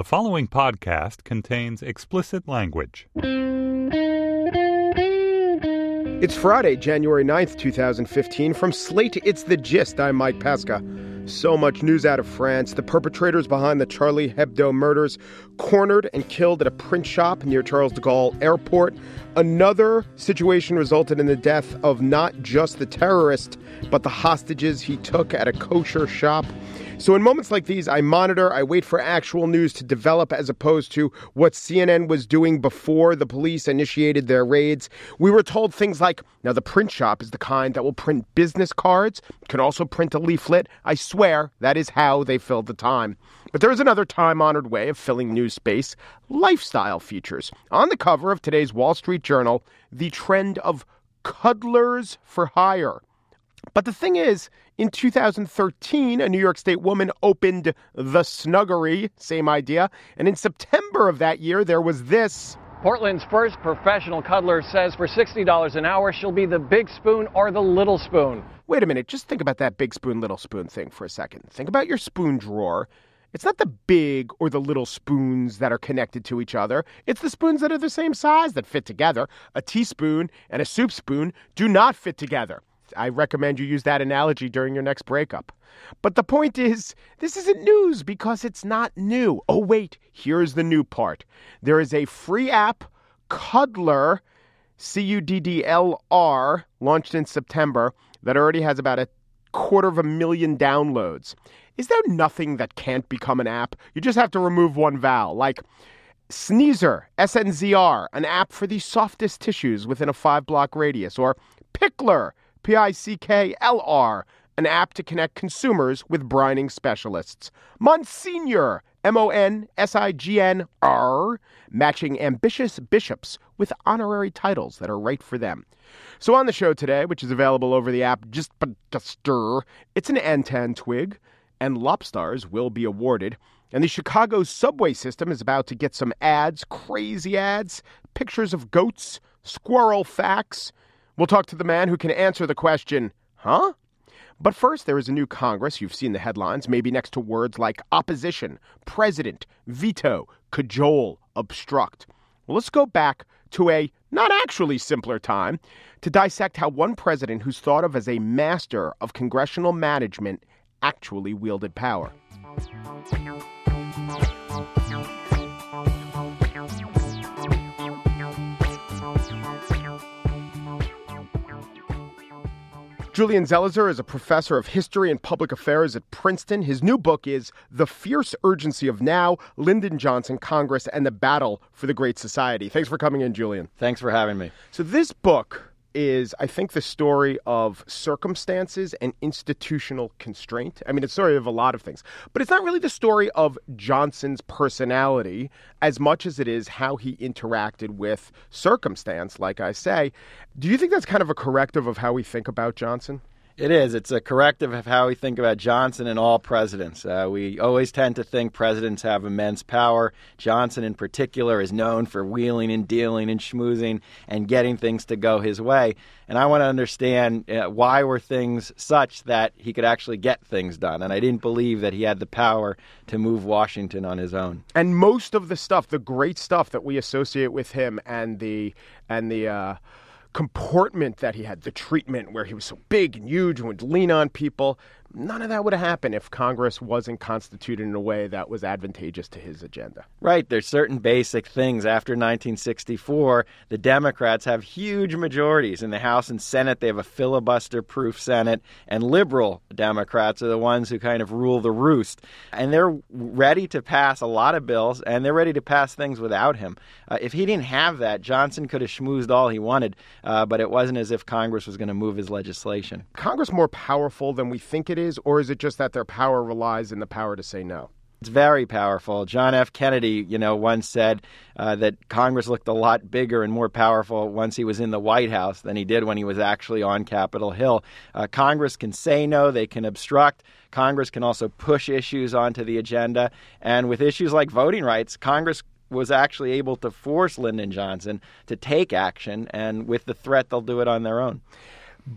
The following podcast contains explicit language. It's Friday, January 9th, 2015. From Slate, it's The Gist. I'm Mike Pesca. So much news out of France. The perpetrators behind the Charlie Hebdo murders cornered and killed at a print shop near Charles de Gaulle Airport. Another situation resulted in the death of not just the terrorist, but the hostages he took at a kosher shop. So, in moments like these, I monitor, I wait for actual news to develop as opposed to what CNN was doing before the police initiated their raids. We were told things like now, the print shop is the kind that will print business cards, can also print a leaflet. I swear that is how they filled the time. But there is another time honored way of filling news space lifestyle features. On the cover of today's Wall Street Journal, the trend of cuddlers for hire. But the thing is, in 2013, a New York State woman opened the Snuggery, same idea. And in September of that year, there was this. Portland's first professional cuddler says for $60 an hour, she'll be the big spoon or the little spoon. Wait a minute, just think about that big spoon, little spoon thing for a second. Think about your spoon drawer. It's not the big or the little spoons that are connected to each other. It's the spoons that are the same size that fit together. A teaspoon and a soup spoon do not fit together. I recommend you use that analogy during your next breakup. But the point is, this isn't news because it's not new. Oh, wait, here's the new part. There is a free app, Cuddlr, C U D D L R, launched in September, that already has about a quarter of a million downloads. Is there nothing that can't become an app? You just have to remove one vowel, like Sneezer, S N Z R, an app for the softest tissues within a five block radius, or Pickler, P I C K L R, an app to connect consumers with brining specialists. Monsignor, M O N S I G N R, matching ambitious bishops with honorary titles that are right for them. So on the show today, which is available over the app Just But Stir, it's an Antan twig, and Lobstars will be awarded. And the Chicago subway system is about to get some ads, crazy ads, pictures of goats, squirrel facts. We'll talk to the man who can answer the question, huh? But first, there is a new Congress. You've seen the headlines, maybe next to words like opposition, president, veto, cajole, obstruct. Well, let's go back to a not actually simpler time to dissect how one president who's thought of as a master of congressional management actually wielded power. Julian Zelizer is a professor of history and public affairs at Princeton. His new book is The Fierce Urgency of Now Lyndon Johnson, Congress, and the Battle for the Great Society. Thanks for coming in, Julian. Thanks for having me. So, this book is, I think, the story of circumstances and institutional constraint. I mean, it's story of a lot of things, but it's not really the story of Johnson's personality as much as it is how he interacted with circumstance, like I say. Do you think that's kind of a corrective of how we think about Johnson? It is. It's a corrective of how we think about Johnson and all presidents. Uh, we always tend to think presidents have immense power. Johnson, in particular, is known for wheeling and dealing and schmoozing and getting things to go his way. And I want to understand uh, why were things such that he could actually get things done. And I didn't believe that he had the power to move Washington on his own. And most of the stuff, the great stuff that we associate with him, and the and the. Uh comportment that he had, the treatment where he was so big and huge and would lean on people. None of that would have happened if Congress wasn't constituted in a way that was advantageous to his agenda. Right. There's certain basic things. After 1964, the Democrats have huge majorities in the House and Senate. They have a filibuster proof Senate, and liberal Democrats are the ones who kind of rule the roost. And they're ready to pass a lot of bills, and they're ready to pass things without him. Uh, if he didn't have that, Johnson could have schmoozed all he wanted, uh, but it wasn't as if Congress was going to move his legislation. Congress more powerful than we think it is, or is it just that their power relies in the power to say no? It's very powerful. John F. Kennedy, you know, once said uh, that Congress looked a lot bigger and more powerful once he was in the White House than he did when he was actually on Capitol Hill. Uh, Congress can say no, they can obstruct. Congress can also push issues onto the agenda. And with issues like voting rights, Congress was actually able to force Lyndon Johnson to take action. And with the threat, they'll do it on their own.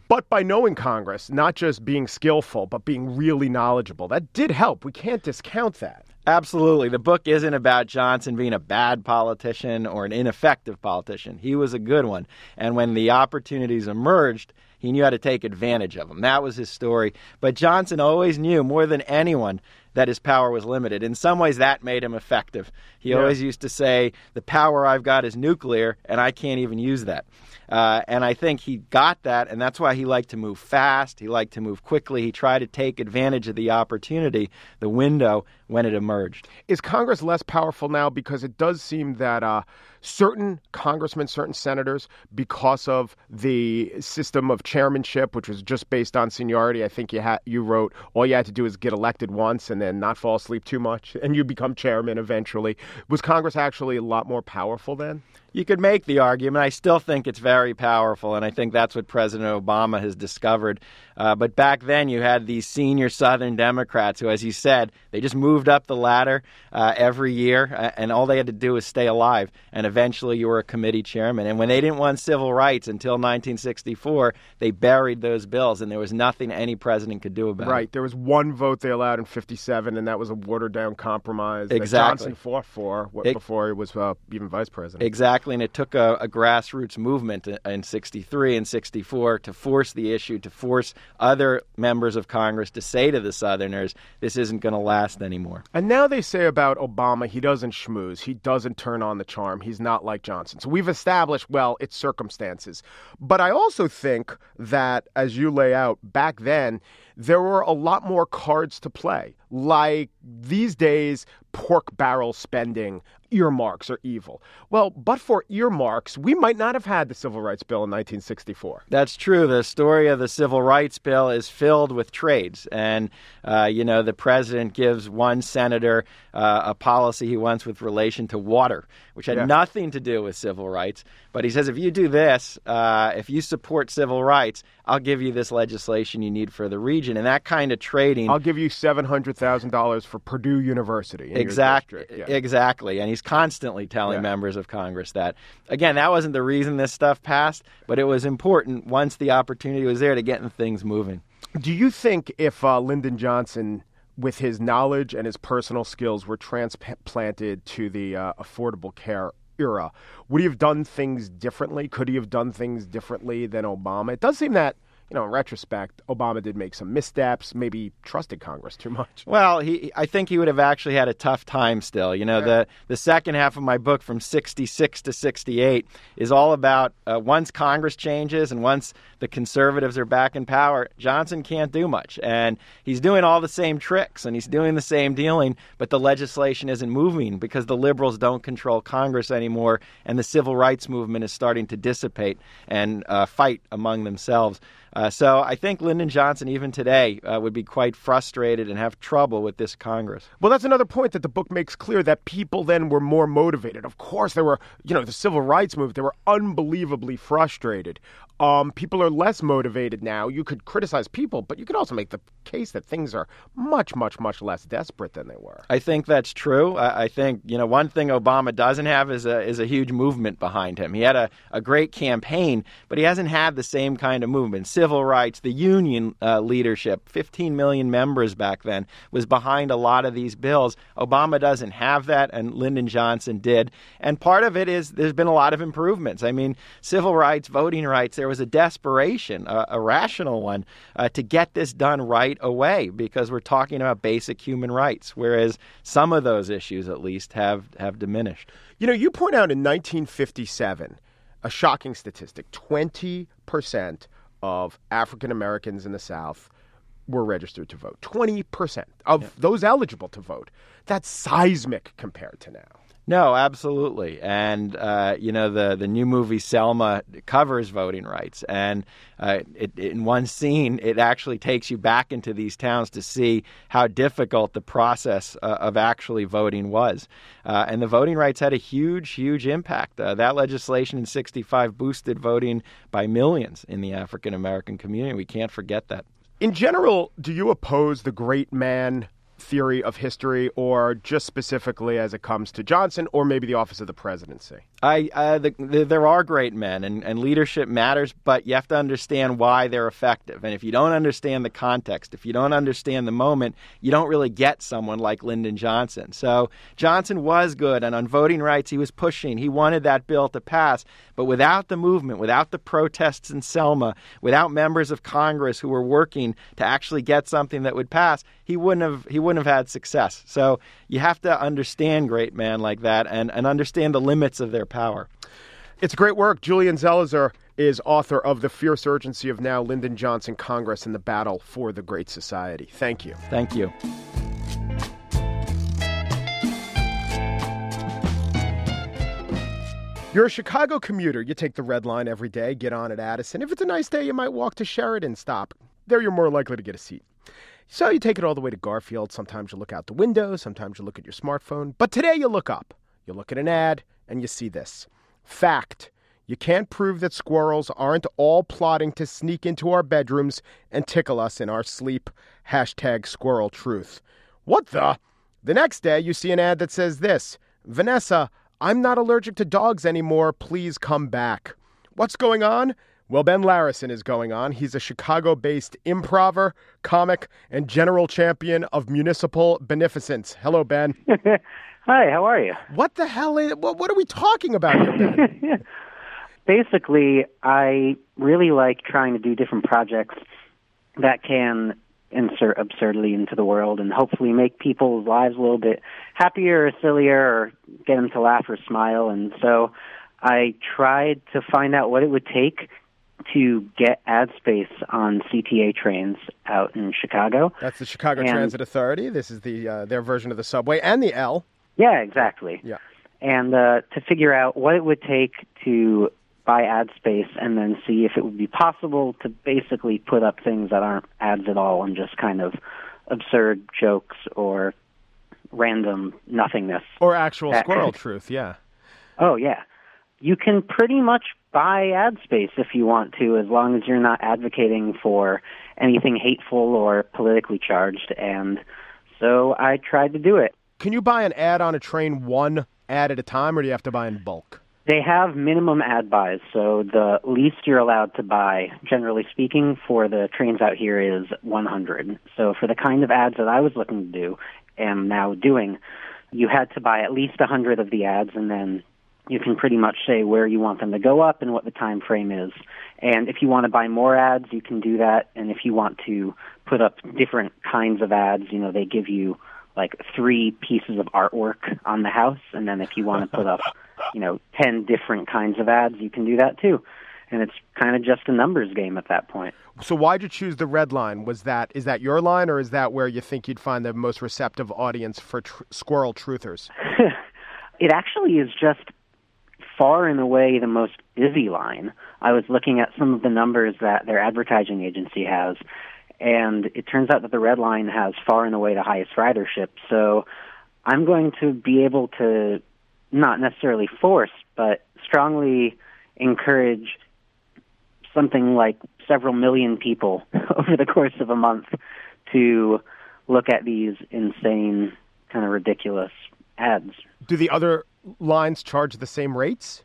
But by knowing Congress, not just being skillful, but being really knowledgeable, that did help. We can't discount that. Absolutely. The book isn't about Johnson being a bad politician or an ineffective politician. He was a good one. And when the opportunities emerged, he knew how to take advantage of them. That was his story. But Johnson always knew more than anyone that his power was limited. In some ways, that made him effective. He yeah. always used to say, The power I've got is nuclear, and I can't even use that. Uh, and I think he got that, and that's why he liked to move fast. He liked to move quickly. He tried to take advantage of the opportunity, the window, when it emerged. Is Congress less powerful now? Because it does seem that uh, certain congressmen, certain senators, because of the system of chairmanship, which was just based on seniority, I think you had you wrote all you had to do is get elected once and then not fall asleep too much, and you become chairman eventually. Was Congress actually a lot more powerful then? you could make the argument. I still think it's very powerful, and I think that's what President Obama has discovered. Uh, but back then, you had these senior Southern Democrats who, as you said, they just moved up the ladder uh, every year, uh, and all they had to do was stay alive. And eventually, you were a committee chairman. And when they didn't want civil rights until 1964, they buried those bills, and there was nothing any president could do about right. it. Right. There was one vote they allowed in 57, and that was a watered down compromise exactly. that Johnson fought for it, before he was uh, even vice president. Exactly exactly, and it took a, a grassroots movement in 63 and 64 to force the issue, to force other members of Congress to say to the Southerners, this isn't going to last anymore. And now they say about Obama, he doesn't schmooze, he doesn't turn on the charm, he's not like Johnson. So we've established, well, it's circumstances. But I also think that, as you lay out, back then, there were a lot more cards to play. Like these days, pork barrel spending, earmarks are evil. Well, but for earmarks, we might not have had the Civil Rights Bill in 1964. That's true. The story of the Civil Rights Bill is filled with trades. And, uh, you know, the president gives one senator uh, a policy he wants with relation to water, which had yeah. nothing to do with civil rights. But he says, if you do this, uh, if you support civil rights, I'll give you this legislation you need for the region. And that kind of trading. I'll give you $700,000 for Purdue University. exactly. Yeah. Exactly. And he's constantly telling yeah. members of Congress that. Again, that wasn't the reason this stuff passed, but it was important once the opportunity was there to get things moving. Do you think if uh, Lyndon Johnson, with his knowledge and his personal skills, were transplanted to the uh, Affordable Care era, would he have done things differently? Could he have done things differently than Obama? It does seem that you know, in retrospect, Obama did make some missteps, maybe trusted Congress too much. Well, he, I think he would have actually had a tough time still. You know, yeah. the, the second half of my book from 66 to 68 is all about uh, once Congress changes and once the conservatives are back in power, Johnson can't do much. And he's doing all the same tricks and he's doing the same dealing, but the legislation isn't moving because the liberals don't control Congress anymore and the civil rights movement is starting to dissipate and uh, fight among themselves. Uh, so I think Lyndon Johnson, even today, uh, would be quite frustrated and have trouble with this Congress. Well, that's another point that the book makes clear that people then were more motivated. Of course, there were, you know, the civil rights movement, they were unbelievably frustrated. Um, people are less motivated now. You could criticize people, but you could also make the case that things are much, much, much less desperate than they were. I think that's true. I, I think you know one thing Obama doesn't have is a is a huge movement behind him. He had a, a great campaign, but he hasn't had the same kind of movement. Civil rights, the union uh, leadership, 15 million members back then was behind a lot of these bills. Obama doesn't have that, and Lyndon Johnson did. And part of it is there's been a lot of improvements. I mean, civil rights, voting rights. There was a desperation, a, a rational one, uh, to get this done right away because we're talking about basic human rights, whereas some of those issues, at least, have, have diminished. You know, you point out in 1957 a shocking statistic 20% of African Americans in the South were registered to vote. 20% of yeah. those eligible to vote. That's seismic compared to now. No, absolutely, and uh, you know the the new movie Selma covers voting rights, and uh, it, in one scene it actually takes you back into these towns to see how difficult the process uh, of actually voting was, uh, and the voting rights had a huge, huge impact. Uh, that legislation in '65 boosted voting by millions in the African American community. We can't forget that. In general, do you oppose the great man theory of history or just specifically as it comes to Johnson or maybe the office of the presidency? I uh, the, the, there are great men, and, and leadership matters, but you have to understand why they're effective. And if you don't understand the context, if you don't understand the moment, you don't really get someone like Lyndon Johnson. So Johnson was good, and on voting rights, he was pushing. He wanted that bill to pass, but without the movement, without the protests in Selma, without members of Congress who were working to actually get something that would pass, he wouldn't have he wouldn't have had success. So you have to understand great men like that and, and understand the limits of their power. It's great work. Julian Zelizer is author of The Fierce Urgency of Now Lyndon Johnson Congress and the Battle for the Great Society. Thank you. Thank you. You're a Chicago commuter. You take the red line every day, get on at Addison. If it's a nice day, you might walk to Sheridan stop. There you're more likely to get a seat. So you take it all the way to Garfield. Sometimes you look out the window, sometimes you look at your smartphone. But today you look up. You look at an ad and you see this. Fact. You can't prove that squirrels aren't all plotting to sneak into our bedrooms and tickle us in our sleep. Hashtag squirrel truth. What the? The next day, you see an ad that says this Vanessa, I'm not allergic to dogs anymore. Please come back. What's going on? Well, Ben Larrison is going on. He's a Chicago based improver, comic, and general champion of municipal beneficence. Hello, Ben. Hi, how are you? What the hell is what, what are we talking about here, Ben? Basically, I really like trying to do different projects that can insert absurdly into the world and hopefully make people's lives a little bit happier or sillier or get them to laugh or smile. And so I tried to find out what it would take to get ad space on CTA trains out in Chicago. That's the Chicago And- Transit Authority. This is the uh, their version of the subway and the L. Yeah, exactly. Yeah. And uh, to figure out what it would take to buy ad space and then see if it would be possible to basically put up things that aren't ads at all and just kind of absurd jokes or random nothingness. Or actual squirrel truth, yeah. Oh, yeah. You can pretty much buy ad space if you want to, as long as you're not advocating for anything hateful or politically charged. And so I tried to do it. Can you buy an ad on a train one ad at a time, or do you have to buy in bulk? They have minimum ad buys, so the least you're allowed to buy, generally speaking, for the trains out here is 100. So for the kind of ads that I was looking to do, am now doing, you had to buy at least 100 of the ads, and then you can pretty much say where you want them to go up and what the time frame is. And if you want to buy more ads, you can do that. And if you want to put up different kinds of ads, you know, they give you like three pieces of artwork on the house, and then if you want to put up, you know, ten different kinds of ads, you can do that too. And it's kind of just a numbers game at that point. So why'd you choose the red line? Was that is that your line, or is that where you think you'd find the most receptive audience for tr- squirrel truthers? it actually is just far and away the most busy line. I was looking at some of the numbers that their advertising agency has, and it turns out that the red line has far and away the highest ridership. So I'm going to be able to not necessarily force, but strongly encourage something like several million people over the course of a month to look at these insane, kind of ridiculous ads. Do the other lines charge the same rates?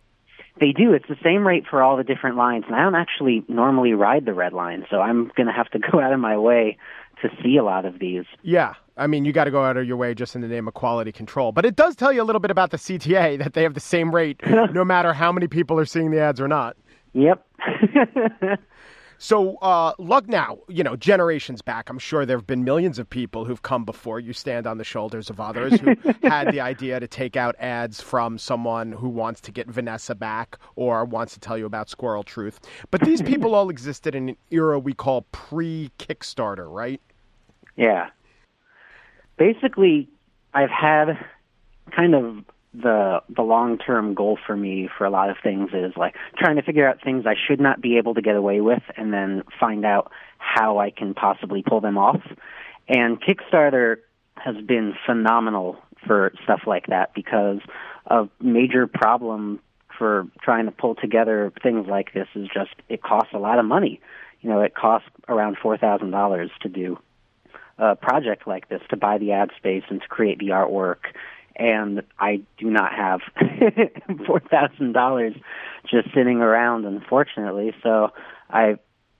They do. It's the same rate for all the different lines, and I don't actually normally ride the red line, so I'm going to have to go out of my way to see a lot of these. Yeah. I mean, you got to go out of your way just in the name of quality control. But it does tell you a little bit about the CTA that they have the same rate no matter how many people are seeing the ads or not. Yep. So, uh, look now, you know, generations back, I'm sure there have been millions of people who've come before you stand on the shoulders of others who had the idea to take out ads from someone who wants to get Vanessa back or wants to tell you about Squirrel Truth. But these people all existed in an era we call pre Kickstarter, right? Yeah. Basically, I've had kind of the the long term goal for me for a lot of things is like trying to figure out things I should not be able to get away with and then find out how I can possibly pull them off. And Kickstarter has been phenomenal for stuff like that because a major problem for trying to pull together things like this is just it costs a lot of money. You know, it costs around four thousand dollars to do a project like this to buy the ad space and to create the artwork and I do not have four thousand dollars just sitting around, unfortunately. So I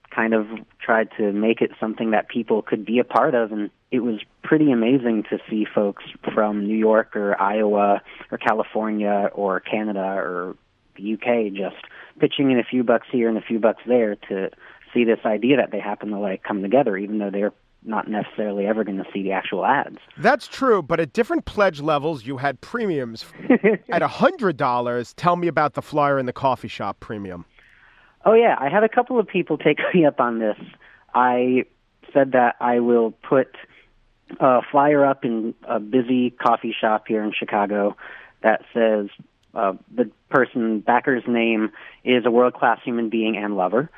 kind of tried to make it something that people could be a part of, and it was pretty amazing to see folks from New York or Iowa or California or Canada or the UK just pitching in a few bucks here and a few bucks there to see this idea that they happen to like come together, even though they're not necessarily ever going to see the actual ads. That's true, but at different pledge levels, you had premiums. at $100, tell me about the flyer in the coffee shop premium. Oh, yeah. I had a couple of people take me up on this. I said that I will put a flyer up in a busy coffee shop here in Chicago that says uh, the person backer's name is a world class human being and lover,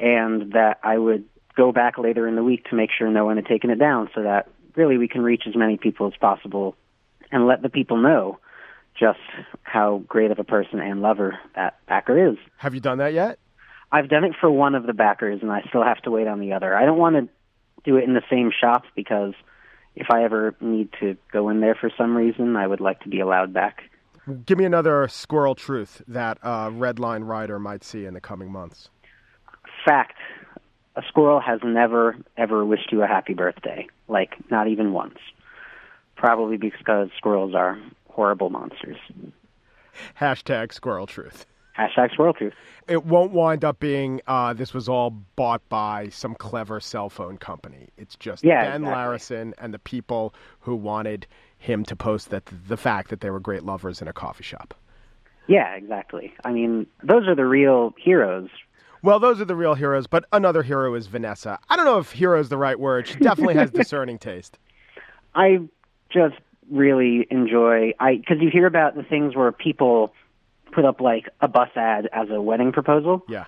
and that I would go back later in the week to make sure no one had taken it down so that really we can reach as many people as possible and let the people know just how great of a person and lover that backer is. Have you done that yet? I've done it for one of the backers and I still have to wait on the other. I don't want to do it in the same shop because if I ever need to go in there for some reason, I would like to be allowed back. Give me another squirrel truth that a red line rider might see in the coming months. Fact a squirrel has never ever wished you a happy birthday, like not even once. Probably because squirrels are horrible monsters. Hashtag squirrel truth. Hashtag squirrel truth. It won't wind up being uh, this was all bought by some clever cell phone company. It's just yeah, Ben exactly. Larrison and the people who wanted him to post that the fact that they were great lovers in a coffee shop. Yeah, exactly. I mean, those are the real heroes well, those are the real heroes, but another hero is Vanessa. I don't know if hero is the right word. She definitely has discerning taste. I just really enjoy I because you hear about the things where people put up like a bus ad as a wedding proposal. Yeah.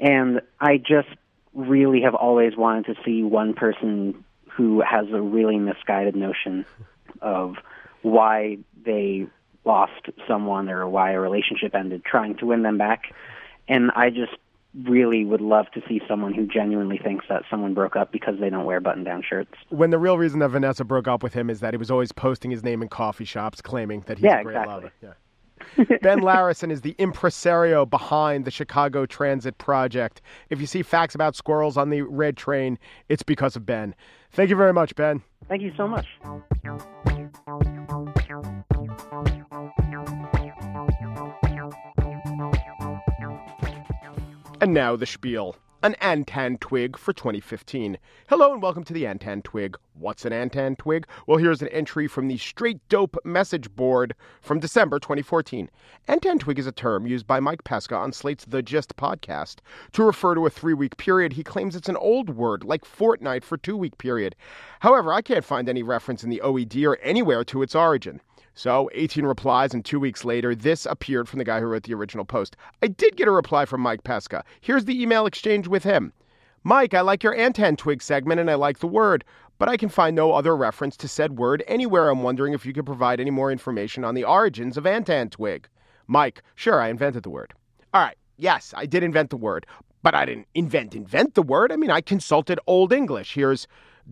And I just really have always wanted to see one person who has a really misguided notion of why they lost someone or why a relationship ended trying to win them back. And I just really would love to see someone who genuinely thinks that someone broke up because they don't wear button down shirts. When the real reason that Vanessa broke up with him is that he was always posting his name in coffee shops claiming that he's yeah, a great exactly. lover. Yeah. ben Larrison is the impresario behind the Chicago Transit Project. If you see facts about squirrels on the red train, it's because of Ben. Thank you very much, Ben. Thank you so much. And now the spiel. An Antan twig for 2015. Hello and welcome to the Antan twig. What's an Antan twig? Well, here's an entry from the Straight Dope message board from December 2014. Antan twig is a term used by Mike Pesca on Slate's The Gist podcast to refer to a three week period. He claims it's an old word, like fortnight for two week period. However, I can't find any reference in the OED or anywhere to its origin. So, 18 replies, and two weeks later, this appeared from the guy who wrote the original post. I did get a reply from Mike Pesca. Here's the email exchange with him Mike, I like your Antan Twig segment and I like the word, but I can find no other reference to said word anywhere. I'm wondering if you could provide any more information on the origins of Antan Twig. Mike, sure, I invented the word. All right, yes, I did invent the word, but I didn't invent invent the word. I mean, I consulted Old English. Here's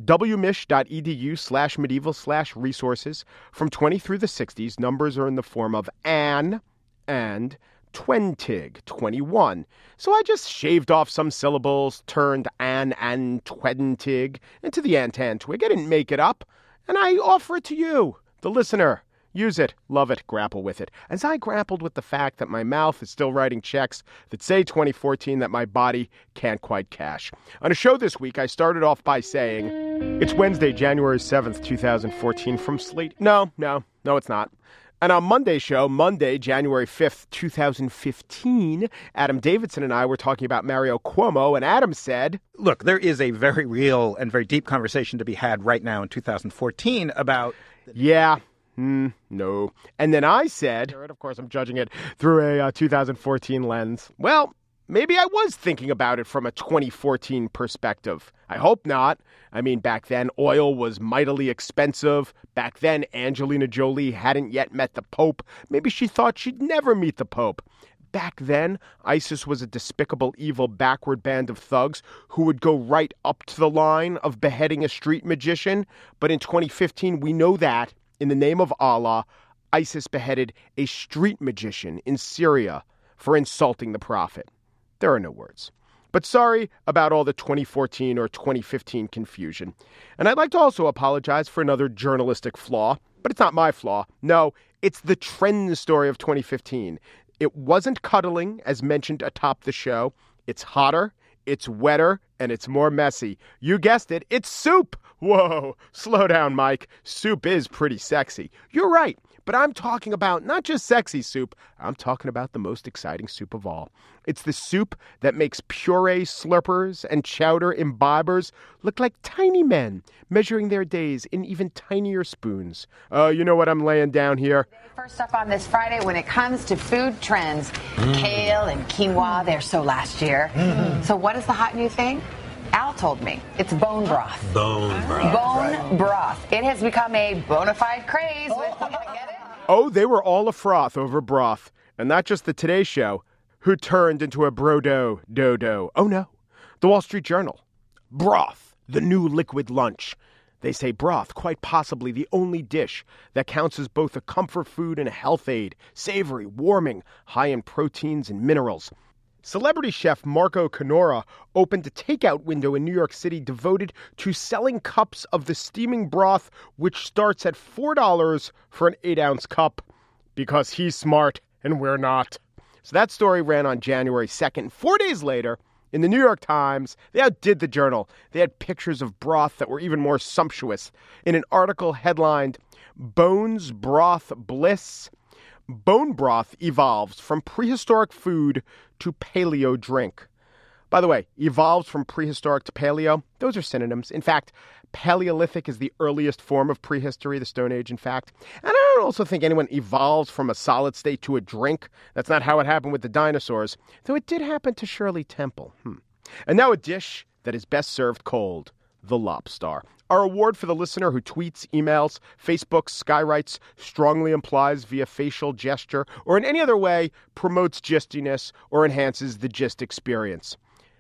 wmich.edu slash medieval slash resources. From 20 through the 60s, numbers are in the form of an and twentig, 21. So I just shaved off some syllables, turned an and twentig into the antan twig. I didn't make it up. And I offer it to you, the listener. Use it, love it, grapple with it. As I grappled with the fact that my mouth is still writing checks that say 2014 that my body can't quite cash. On a show this week, I started off by saying, It's Wednesday, January 7th, 2014, from Slate. No, no, no, it's not. And on Monday's show, Monday, January 5th, 2015, Adam Davidson and I were talking about Mario Cuomo, and Adam said, Look, there is a very real and very deep conversation to be had right now in 2014 about. Yeah, Mm, no. And then I said, of course, I'm judging it through a uh, 2014 lens. Well, maybe I was thinking about it from a 2014 perspective. I hope not. I mean, back then, oil was mightily expensive. Back then, Angelina Jolie hadn't yet met the Pope. Maybe she thought she'd never meet the Pope. Back then, ISIS was a despicable, evil, backward band of thugs who would go right up to the line of beheading a street magician. But in 2015, we know that in the name of Allah, ISIS beheaded a street magician in Syria for insulting the prophet. There are no words. But sorry about all the 2014 or 2015 confusion. And I'd like to also apologize for another journalistic flaw, but it's not my flaw. No, it's the trend story of 2015. It wasn't cuddling, as mentioned atop the show. It's hotter, it's wetter, and it's more messy. You guessed it, it's soup. Whoa, slow down, Mike. Soup is pretty sexy. You're right. But I'm talking about not just sexy soup, I'm talking about the most exciting soup of all. It's the soup that makes puree slurpers and chowder imbibers look like tiny men, measuring their days in even tinier spoons. Oh, uh, you know what I'm laying down here? First up on this Friday, when it comes to food trends, mm. kale and quinoa, they're so last year. Mm. So, what is the hot new thing? Al told me it's bone broth. Bone broth. Bone right. broth. It has become a bona fide craze. With, oh, they were all a froth over broth. And not just the Today Show, who turned into a brodo dodo. Oh no, the Wall Street Journal. Broth, the new liquid lunch. They say broth, quite possibly the only dish that counts as both a comfort food and a health aid, savory, warming, high in proteins and minerals. Celebrity chef Marco Canora opened a takeout window in New York City devoted to selling cups of the steaming broth, which starts at $4 for an 8 ounce cup because he's smart and we're not. So that story ran on January 2nd. Four days later, in the New York Times, they outdid the journal. They had pictures of broth that were even more sumptuous. In an article headlined, Bones Broth Bliss, bone broth evolves from prehistoric food to paleo drink. By the way, evolves from prehistoric to paleo, those are synonyms. In fact, Paleolithic is the earliest form of prehistory, the Stone Age, in fact. And I don't also think anyone evolves from a solid state to a drink. That's not how it happened with the dinosaurs, though it did happen to Shirley Temple. Hmm. And now a dish that is best served cold the Lobstar. Our award for the listener who tweets, emails, Facebook, skywrites, strongly implies via facial gesture, or in any other way promotes gistiness or enhances the gist experience.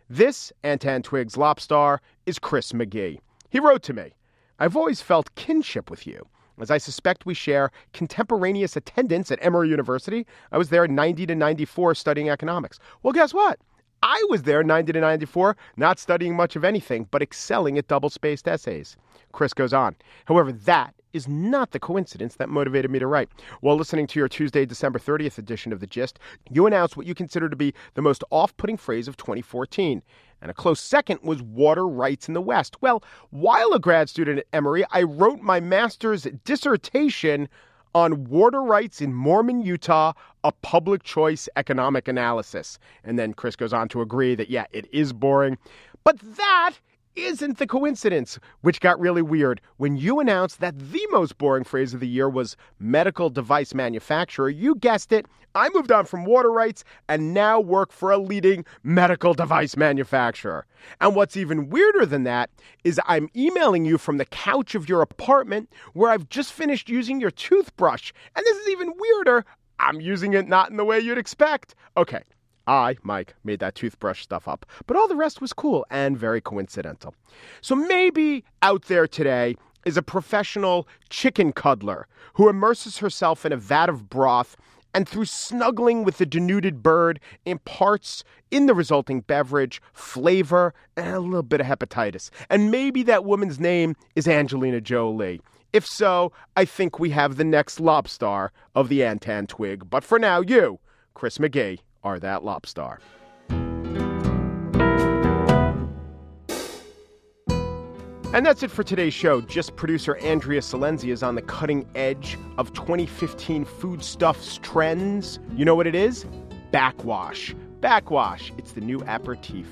This Antan Twigs Lobstar is Chris McGee. He wrote to me, I've always felt kinship with you as I suspect we share contemporaneous attendance at Emory University. I was there in 90 to 94 studying economics. Well, guess what? I was there 90 to 94, not studying much of anything, but excelling at double spaced essays. Chris goes on. However, that is not the coincidence that motivated me to write. While listening to your Tuesday, December 30th edition of The Gist, you announced what you consider to be the most off putting phrase of 2014. And a close second was water rights in the West. Well, while a grad student at Emory, I wrote my master's dissertation on water rights in Mormon, Utah, a public choice economic analysis. And then Chris goes on to agree that, yeah, it is boring. But that isn't the coincidence, which got really weird when you announced that the most boring phrase of the year was medical device manufacturer. You guessed it. I moved on from water rights and now work for a leading medical device manufacturer. And what's even weirder than that is I'm emailing you from the couch of your apartment where I've just finished using your toothbrush. And this is even weirder. I'm using it not in the way you'd expect. Okay, I, Mike, made that toothbrush stuff up, but all the rest was cool and very coincidental. So maybe out there today is a professional chicken cuddler who immerses herself in a vat of broth and through snuggling with the denuded bird imparts in the resulting beverage flavor and a little bit of hepatitis. And maybe that woman's name is Angelina Jolie. If so, I think we have the next lobstar of the Antan twig. But for now, you, Chris McGee are that lobstar. And that's it for today's show. Gist producer Andrea Silenzi is on the cutting edge of 2015 foodstuffs trends. You know what it is? Backwash. Backwash. It's the new aperitif.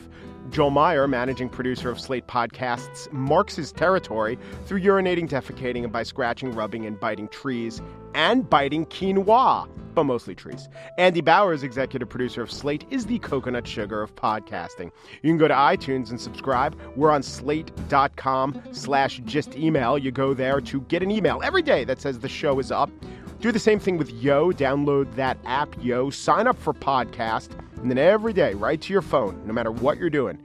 Joel Meyer, managing producer of Slate Podcasts, marks his territory through urinating, defecating, and by scratching, rubbing, and biting trees and biting quinoa, but mostly trees. Andy Bowers, executive producer of Slate, is the coconut sugar of podcasting. You can go to iTunes and subscribe. We're on slate.com slash gist email. You go there to get an email every day that says the show is up. Do the same thing with Yo. Download that app, Yo. Sign up for podcast. And then every day, right to your phone, no matter what you're doing,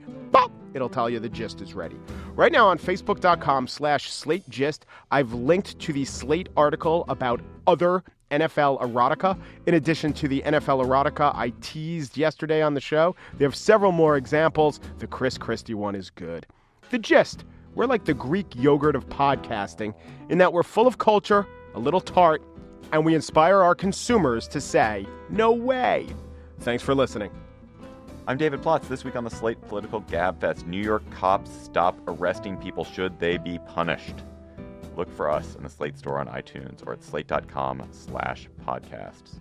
it'll tell you the gist is ready. Right now on facebook.com slash slate gist, I've linked to the Slate article about other NFL erotica. In addition to the NFL erotica I teased yesterday on the show, they have several more examples. The Chris Christie one is good. The gist we're like the Greek yogurt of podcasting in that we're full of culture, a little tart, and we inspire our consumers to say, no way. Thanks for listening. I'm David Plotz. This week on the Slate Political Gabfest, New York cops stop arresting people should they be punished. Look for us in the Slate store on iTunes or at slate.com slash podcasts.